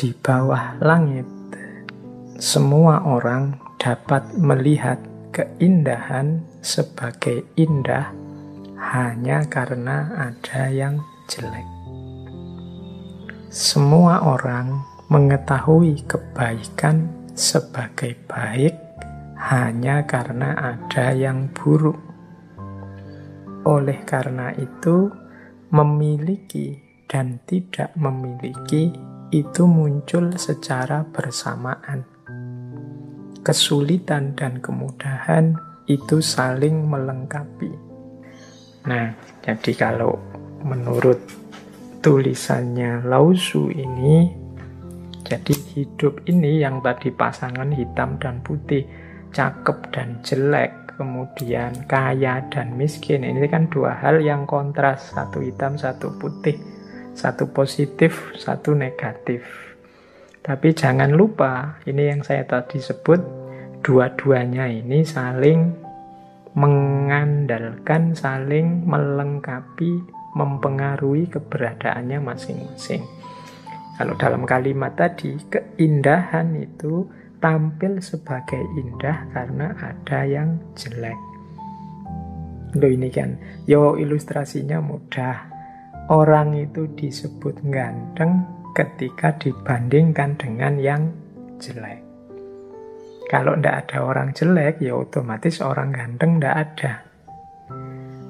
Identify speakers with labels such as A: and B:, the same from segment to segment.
A: Di bawah langit, semua orang dapat melihat keindahan sebagai indah hanya karena ada yang jelek. Semua orang mengetahui kebaikan sebagai baik hanya karena ada yang buruk. Oleh karena itu, memiliki dan tidak memiliki itu muncul secara bersamaan. Kesulitan dan kemudahan itu saling melengkapi. Nah, jadi kalau menurut tulisannya Lausu ini, jadi hidup ini yang tadi pasangan hitam dan putih, cakep dan jelek, kemudian kaya dan miskin, ini kan dua hal yang kontras, satu hitam, satu putih, satu positif, satu negatif. Tapi jangan lupa, ini yang saya tadi sebut, dua-duanya ini saling mengandalkan, saling melengkapi, mempengaruhi keberadaannya masing-masing. Kalau dalam kalimat tadi, keindahan itu tampil sebagai indah karena ada yang jelek. Loh ini kan, yo ilustrasinya mudah. Orang itu disebut ganteng ketika dibandingkan dengan yang jelek. Kalau tidak ada orang jelek, ya otomatis orang ganteng tidak ada.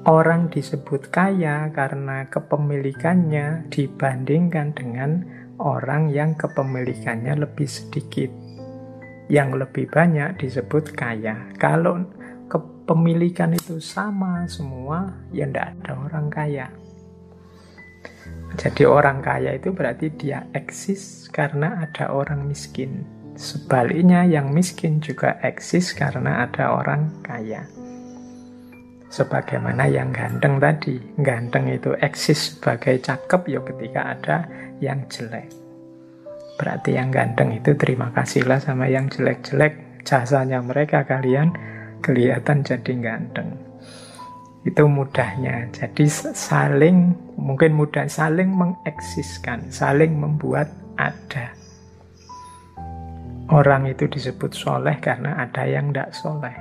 A: Orang disebut kaya karena kepemilikannya dibandingkan dengan orang yang kepemilikannya lebih sedikit. Yang lebih banyak disebut kaya. Kalau kepemilikan itu sama semua, ya tidak ada orang kaya. Jadi orang kaya itu berarti dia eksis karena ada orang miskin. Sebaliknya yang miskin juga eksis karena ada orang kaya. Sebagaimana yang ganteng tadi, ganteng itu eksis sebagai cakep ya ketika ada yang jelek. Berarti yang ganteng itu terima kasihlah sama yang jelek-jelek, jasanya mereka kalian kelihatan jadi ganteng. Itu mudahnya. Jadi saling, mungkin mudah, saling mengeksiskan, saling membuat ada. Orang itu disebut soleh karena ada yang tidak soleh.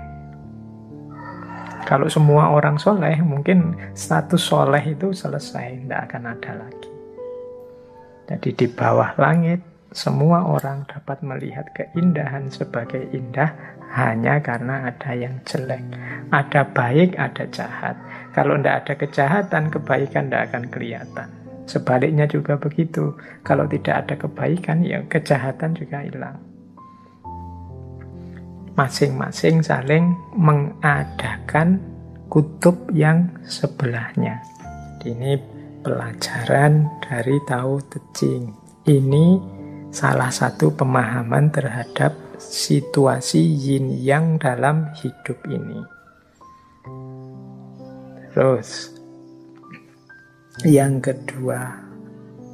A: Kalau semua orang soleh, mungkin status soleh itu selesai, tidak akan ada lagi. Jadi di bawah langit, semua orang dapat melihat keindahan sebagai indah hanya karena ada yang jelek. Ada baik, ada jahat. Kalau tidak ada kejahatan, kebaikan tidak akan kelihatan. Sebaliknya juga begitu. Kalau tidak ada kebaikan, ya kejahatan juga hilang. Masing-masing saling mengadakan kutub yang sebelahnya. Ini pelajaran dari Tao Te Ching. Ini salah satu pemahaman terhadap situasi yin yang dalam hidup ini. Terus, yang kedua,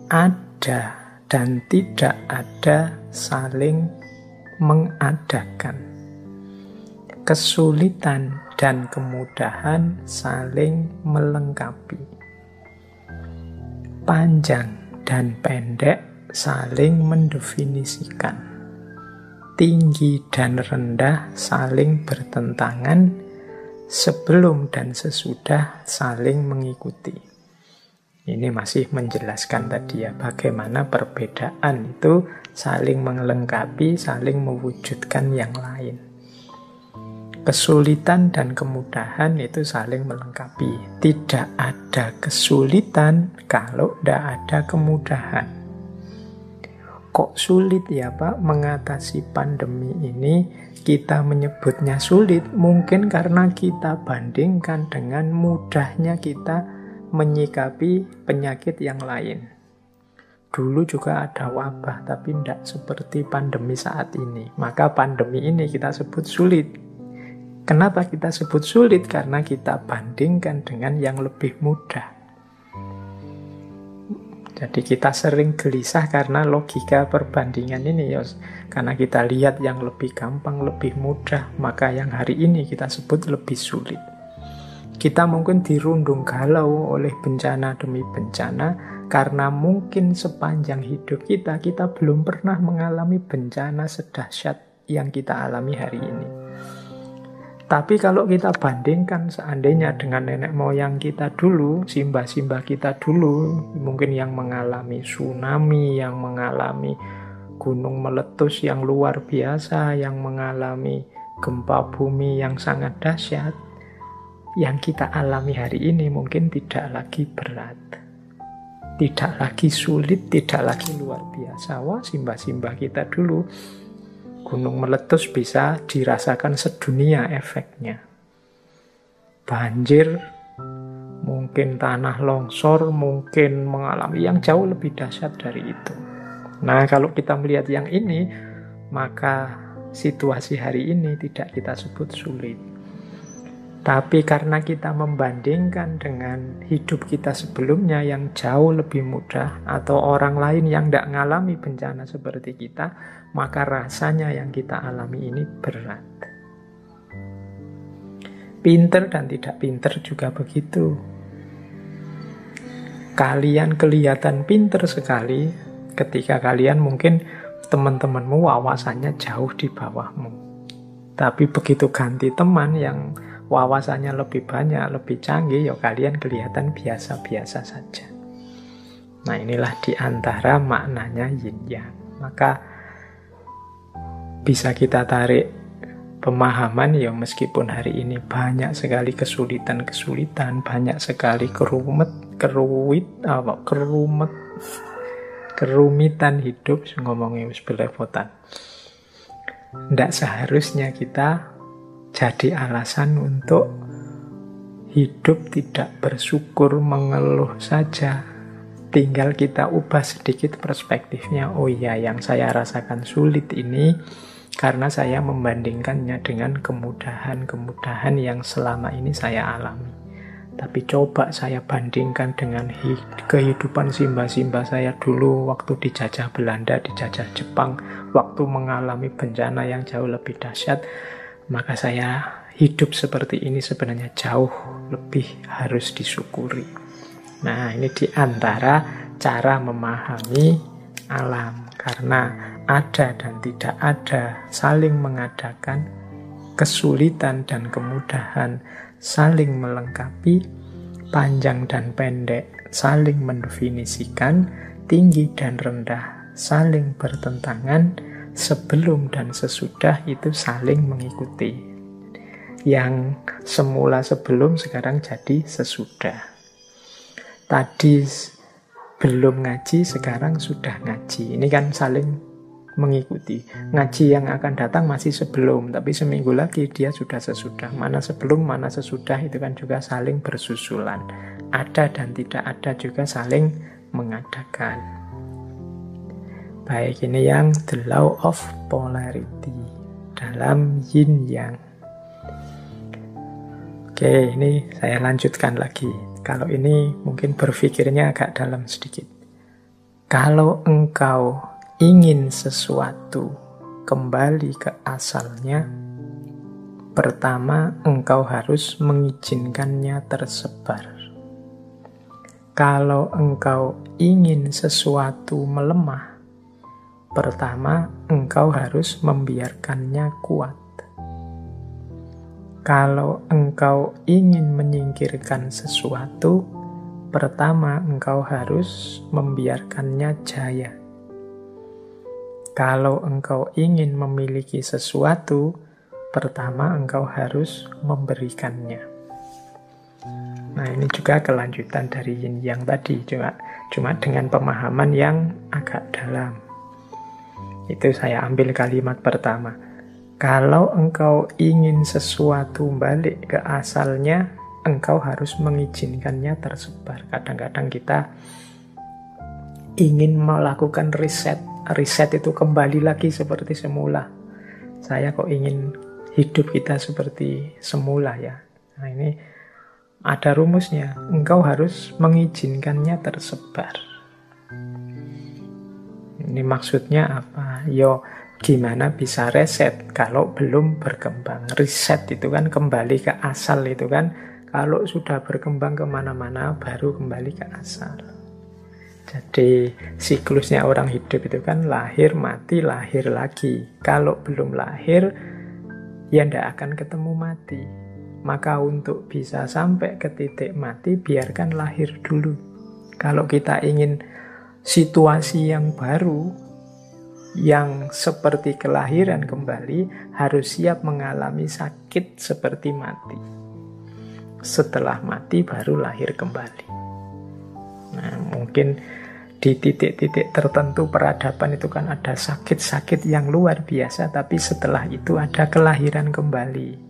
A: ada dan tidak ada saling mengadakan. Kesulitan dan kemudahan saling melengkapi. Panjang dan pendek saling mendefinisikan. Tinggi dan rendah saling bertentangan, sebelum dan sesudah saling mengikuti. Ini masih menjelaskan tadi ya bagaimana perbedaan itu saling melengkapi, saling mewujudkan yang lain. Kesulitan dan kemudahan itu saling melengkapi. Tidak ada kesulitan kalau tidak ada kemudahan kok sulit ya Pak mengatasi pandemi ini kita menyebutnya sulit mungkin karena kita bandingkan dengan mudahnya kita menyikapi penyakit yang lain. Dulu juga ada wabah tapi tidak seperti pandemi saat ini. Maka pandemi ini kita sebut sulit. Kenapa kita sebut sulit? Karena kita bandingkan dengan yang lebih mudah. Jadi kita sering gelisah karena logika perbandingan ini ya. Karena kita lihat yang lebih gampang, lebih mudah, maka yang hari ini kita sebut lebih sulit. Kita mungkin dirundung galau oleh bencana demi bencana Karena mungkin sepanjang hidup kita, kita belum pernah mengalami bencana sedahsyat yang kita alami hari ini. Tapi kalau kita bandingkan seandainya dengan nenek moyang kita dulu, simbah-simbah kita dulu, mungkin yang mengalami tsunami, yang mengalami gunung meletus yang luar biasa, yang mengalami gempa bumi yang sangat dahsyat, yang kita alami hari ini mungkin tidak lagi berat. Tidak lagi sulit, tidak lagi luar biasa. Wah, simbah-simbah kita dulu gunung meletus bisa dirasakan sedunia efeknya. Banjir, mungkin tanah longsor, mungkin mengalami yang jauh lebih dahsyat dari itu. Nah, kalau kita melihat yang ini, maka situasi hari ini tidak kita sebut sulit. Tapi karena kita membandingkan dengan hidup kita sebelumnya yang jauh lebih mudah atau orang lain yang tidak mengalami bencana seperti kita, maka rasanya yang kita alami ini berat. Pinter dan tidak pinter juga begitu. Kalian kelihatan pinter sekali ketika kalian mungkin teman-temanmu wawasannya jauh di bawahmu. Tapi begitu ganti teman yang wawasannya lebih banyak, lebih canggih, ya kalian kelihatan biasa-biasa saja. Nah inilah di antara maknanya yin yang. Maka bisa kita tarik pemahaman ya meskipun hari ini banyak sekali kesulitan-kesulitan, banyak sekali kerumet, keruit, apa, kerumet, kerumitan hidup, ngomongnya belepotan. Tidak seharusnya kita jadi alasan untuk hidup tidak bersyukur mengeluh saja. Tinggal kita ubah sedikit perspektifnya. Oh iya, yang saya rasakan sulit ini karena saya membandingkannya dengan kemudahan-kemudahan yang selama ini saya alami. Tapi coba saya bandingkan dengan kehidupan simba-simba saya dulu waktu dijajah Belanda, dijajah Jepang, waktu mengalami bencana yang jauh lebih dahsyat maka saya hidup seperti ini sebenarnya jauh lebih harus disyukuri. Nah, ini di antara cara memahami alam karena ada dan tidak ada saling mengadakan kesulitan dan kemudahan saling melengkapi panjang dan pendek saling mendefinisikan tinggi dan rendah saling bertentangan sebelum dan sesudah itu saling mengikuti. Yang semula sebelum sekarang jadi sesudah. Tadi belum ngaji, sekarang sudah ngaji. Ini kan saling mengikuti. Ngaji yang akan datang masih sebelum, tapi seminggu lagi dia sudah sesudah. Mana sebelum, mana sesudah itu kan juga saling bersusulan. Ada dan tidak ada juga saling mengadakan. Baik, ini yang the law of polarity dalam yin yang. Oke, ini saya lanjutkan lagi. Kalau ini mungkin berpikirnya agak dalam sedikit. Kalau engkau ingin sesuatu kembali ke asalnya, pertama engkau harus mengizinkannya tersebar. Kalau engkau ingin sesuatu melemah, Pertama, engkau harus membiarkannya kuat. Kalau engkau ingin menyingkirkan sesuatu, pertama engkau harus membiarkannya jaya. Kalau engkau ingin memiliki sesuatu, pertama engkau harus memberikannya. Nah, ini juga kelanjutan dari yin yang tadi, cuma cuma dengan pemahaman yang agak dalam. Itu saya ambil kalimat pertama. Kalau engkau ingin sesuatu balik ke asalnya, engkau harus mengizinkannya tersebar. Kadang-kadang kita ingin melakukan riset. Riset itu kembali lagi seperti semula. Saya kok ingin hidup kita seperti semula ya. Nah ini ada rumusnya. Engkau harus mengizinkannya tersebar. Ini maksudnya apa? Yo, gimana bisa reset kalau belum berkembang? Reset itu kan kembali ke asal itu kan. Kalau sudah berkembang ke mana-mana baru kembali ke asal. Jadi siklusnya orang hidup itu kan lahir, mati, lahir lagi. Kalau belum lahir, ya ndak akan ketemu mati. Maka untuk bisa sampai ke titik mati, biarkan lahir dulu. Kalau kita ingin situasi yang baru, yang seperti kelahiran kembali, harus siap mengalami sakit seperti mati. Setelah mati baru lahir kembali. Nah, mungkin di titik-titik tertentu peradaban itu kan ada sakit-sakit yang luar biasa, tapi setelah itu ada kelahiran kembali.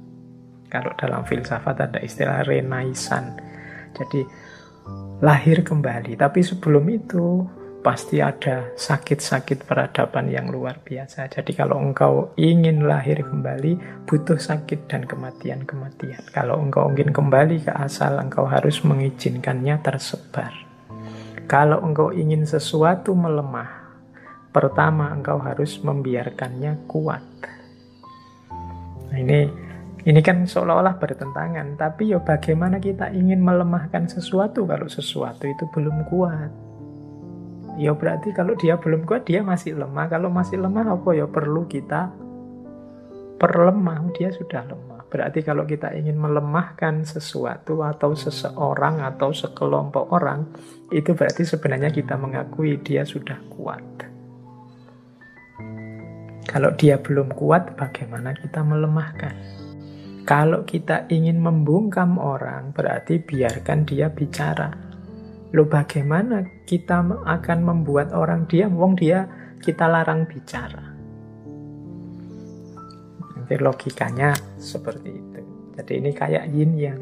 A: Kalau dalam filsafat ada istilah renaisan. Jadi lahir kembali. Tapi sebelum itu pasti ada sakit-sakit peradaban yang luar biasa. Jadi kalau engkau ingin lahir kembali, butuh sakit dan kematian-kematian. Kalau engkau ingin kembali ke asal, engkau harus mengizinkannya tersebar. Kalau engkau ingin sesuatu melemah, pertama engkau harus membiarkannya kuat. Nah, ini ini kan seolah-olah bertentangan, tapi ya bagaimana kita ingin melemahkan sesuatu kalau sesuatu itu belum kuat? Ya berarti kalau dia belum kuat, dia masih lemah. Kalau masih lemah, apa ya perlu kita perlemah, dia sudah lemah. Berarti kalau kita ingin melemahkan sesuatu atau seseorang atau sekelompok orang, itu berarti sebenarnya kita mengakui dia sudah kuat. Kalau dia belum kuat, bagaimana kita melemahkan? Kalau kita ingin membungkam orang, berarti biarkan dia bicara. Lo bagaimana kita akan membuat orang diam? Wong dia kita larang bicara. Nanti logikanya seperti itu. Jadi ini kayak yin yang.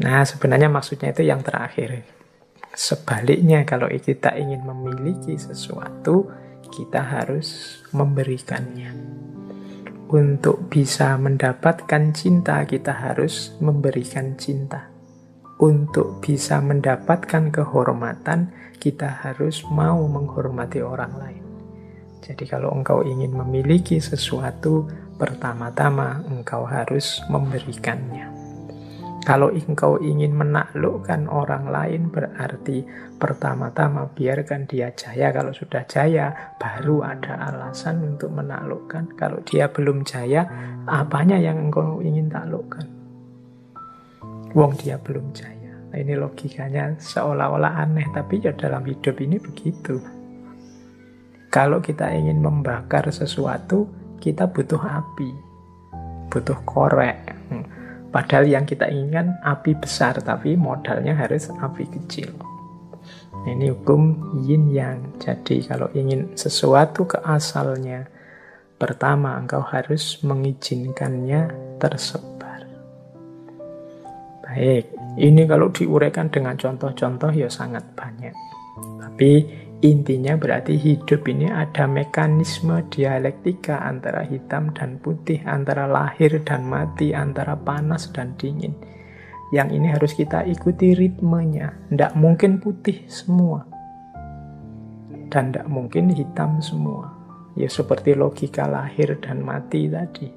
A: Nah sebenarnya maksudnya itu yang terakhir. Sebaliknya kalau kita ingin memiliki sesuatu, kita harus memberikannya. Untuk bisa mendapatkan cinta, kita harus memberikan cinta. Untuk bisa mendapatkan kehormatan, kita harus mau menghormati orang lain. Jadi, kalau engkau ingin memiliki sesuatu, pertama-tama engkau harus memberikannya. Kalau engkau ingin menaklukkan orang lain berarti pertama-tama biarkan dia jaya. Kalau sudah jaya baru ada alasan untuk menaklukkan. Kalau dia belum jaya, apanya yang engkau ingin taklukkan? Wong dia belum jaya. Nah, ini logikanya seolah-olah aneh, tapi ya dalam hidup ini begitu. Kalau kita ingin membakar sesuatu, kita butuh api, butuh korek. Hmm. Padahal yang kita inginkan api besar, tapi modalnya harus api kecil. Ini hukum yin yang. Jadi kalau ingin sesuatu ke asalnya, pertama engkau harus mengizinkannya tersebar. Baik, ini kalau diuraikan dengan contoh-contoh ya sangat banyak. Tapi Intinya berarti hidup ini ada mekanisme dialektika antara hitam dan putih, antara lahir dan mati, antara panas dan dingin. Yang ini harus kita ikuti ritmenya. Tidak mungkin putih semua. Dan tidak mungkin hitam semua. Ya seperti logika lahir dan mati tadi.